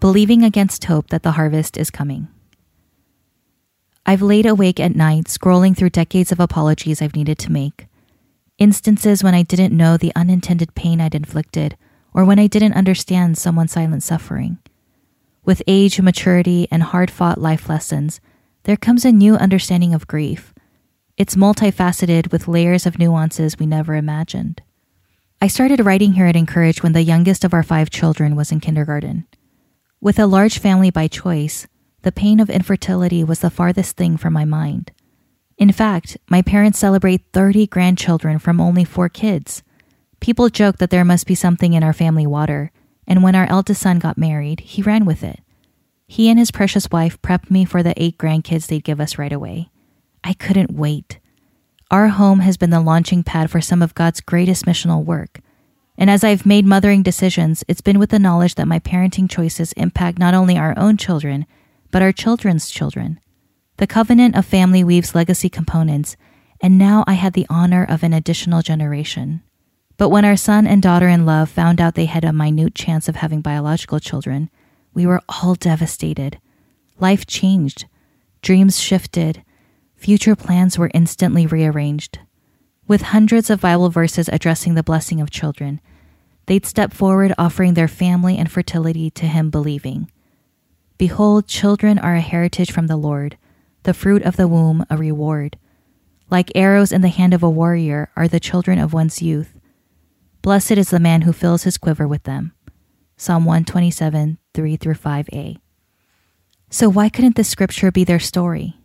Believing Against Hope That the Harvest is Coming. I've laid awake at night scrolling through decades of apologies I've needed to make. Instances when I didn't know the unintended pain I'd inflicted, or when I didn't understand someone's silent suffering. With age, maturity, and hard fought life lessons, there comes a new understanding of grief. It's multifaceted with layers of nuances we never imagined. I started writing here at Encourage when the youngest of our five children was in kindergarten. With a large family by choice, the pain of infertility was the farthest thing from my mind. In fact, my parents celebrate 30 grandchildren from only four kids. People joke that there must be something in our family water, and when our eldest son got married, he ran with it. He and his precious wife prepped me for the eight grandkids they'd give us right away. I couldn't wait. Our home has been the launching pad for some of God's greatest missional work. And as I've made mothering decisions, it's been with the knowledge that my parenting choices impact not only our own children, but our children's children. The covenant of family weaves legacy components, and now I had the honor of an additional generation. But when our son and daughter in love found out they had a minute chance of having biological children, we were all devastated. Life changed, dreams shifted, future plans were instantly rearranged. With hundreds of Bible verses addressing the blessing of children, they'd step forward offering their family and fertility to him, believing, Behold, children are a heritage from the Lord, the fruit of the womb a reward. Like arrows in the hand of a warrior are the children of one's youth. Blessed is the man who fills his quiver with them. Psalm 127, 3 through 5a. So, why couldn't this scripture be their story?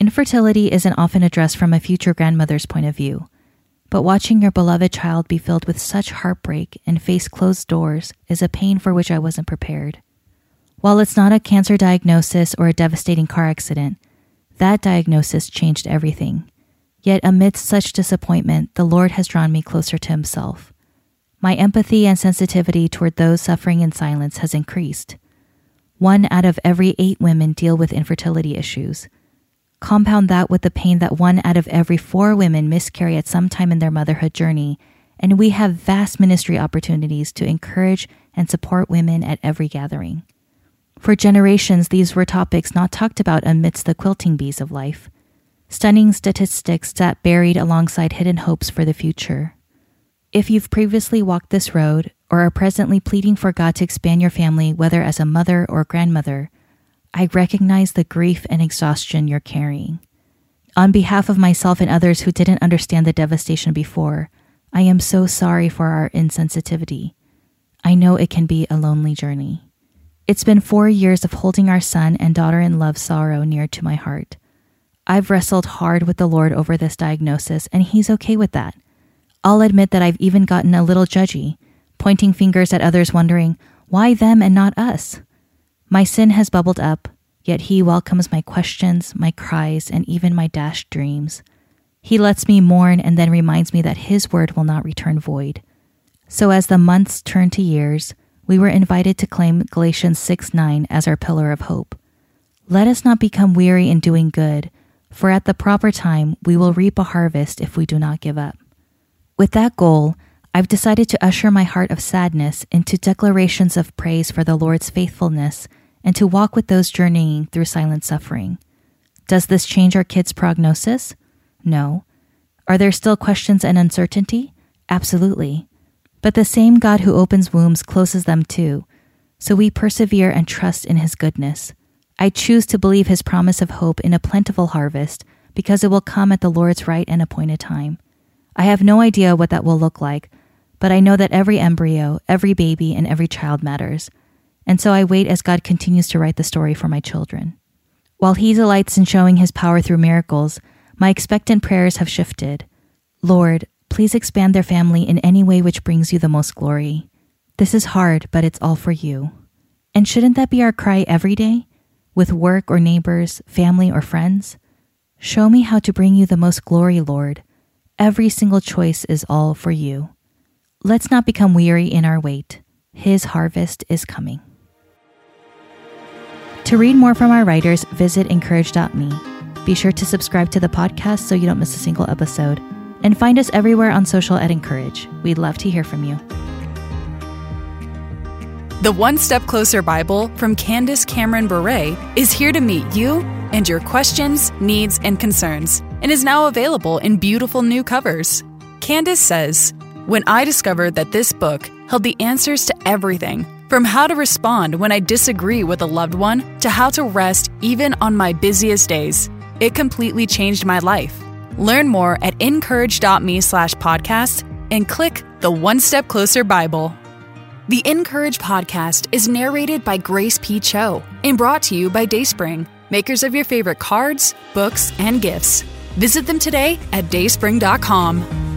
Infertility isn't often addressed from a future grandmother's point of view, but watching your beloved child be filled with such heartbreak and face closed doors is a pain for which I wasn't prepared. While it's not a cancer diagnosis or a devastating car accident, that diagnosis changed everything. Yet amidst such disappointment, the Lord has drawn me closer to Himself. My empathy and sensitivity toward those suffering in silence has increased. One out of every eight women deal with infertility issues. Compound that with the pain that one out of every four women miscarry at some time in their motherhood journey, and we have vast ministry opportunities to encourage and support women at every gathering. For generations, these were topics not talked about amidst the quilting bees of life. Stunning statistics sat buried alongside hidden hopes for the future. If you've previously walked this road or are presently pleading for God to expand your family, whether as a mother or grandmother, I recognize the grief and exhaustion you're carrying. On behalf of myself and others who didn't understand the devastation before, I am so sorry for our insensitivity. I know it can be a lonely journey. It's been four years of holding our son and daughter in love sorrow near to my heart. I've wrestled hard with the Lord over this diagnosis, and He's okay with that. I'll admit that I've even gotten a little judgy, pointing fingers at others, wondering, why them and not us? My sin has bubbled up, yet He welcomes my questions, my cries, and even my dashed dreams. He lets me mourn and then reminds me that His word will not return void. So, as the months turn to years, we were invited to claim Galatians 6 9 as our pillar of hope. Let us not become weary in doing good, for at the proper time we will reap a harvest if we do not give up. With that goal, I've decided to usher my heart of sadness into declarations of praise for the Lord's faithfulness and to walk with those journeying through silent suffering. Does this change our kids' prognosis? No. Are there still questions and uncertainty? Absolutely. But the same God who opens wombs closes them too. So we persevere and trust in his goodness. I choose to believe his promise of hope in a plentiful harvest because it will come at the Lord's right and appointed time. I have no idea what that will look like, but I know that every embryo, every baby, and every child matters and so I wait as God continues to write the story for my children. While He delights in showing His power through miracles, my expectant prayers have shifted. Lord, please expand their family in any way which brings you the most glory. This is hard, but it's all for you. And shouldn't that be our cry every day? with work or neighbors, family or friends? Show me how to bring you the most glory, Lord. Every single choice is all for you. Let's not become weary in our wait. His harvest is coming. To read more from our writers, visit incourage.me. Be sure to subscribe to the podcast so you don't miss a single episode. And find us everywhere on social at Encourage. We'd love to hear from you. The One Step Closer Bible from Candace Cameron Bure is here to meet you and your questions, needs, and concerns, and is now available in beautiful new covers. Candace says, When I discovered that this book held the answers to everything, from how to respond when I disagree with a loved one to how to rest even on my busiest days, it completely changed my life. Learn more at incourage.me slash podcast and click the One Step Closer Bible. The Encourage podcast is narrated by Grace P. Cho and brought to you by Dayspring, makers of your favorite cards, books, and gifts. Visit them today at dayspring.com.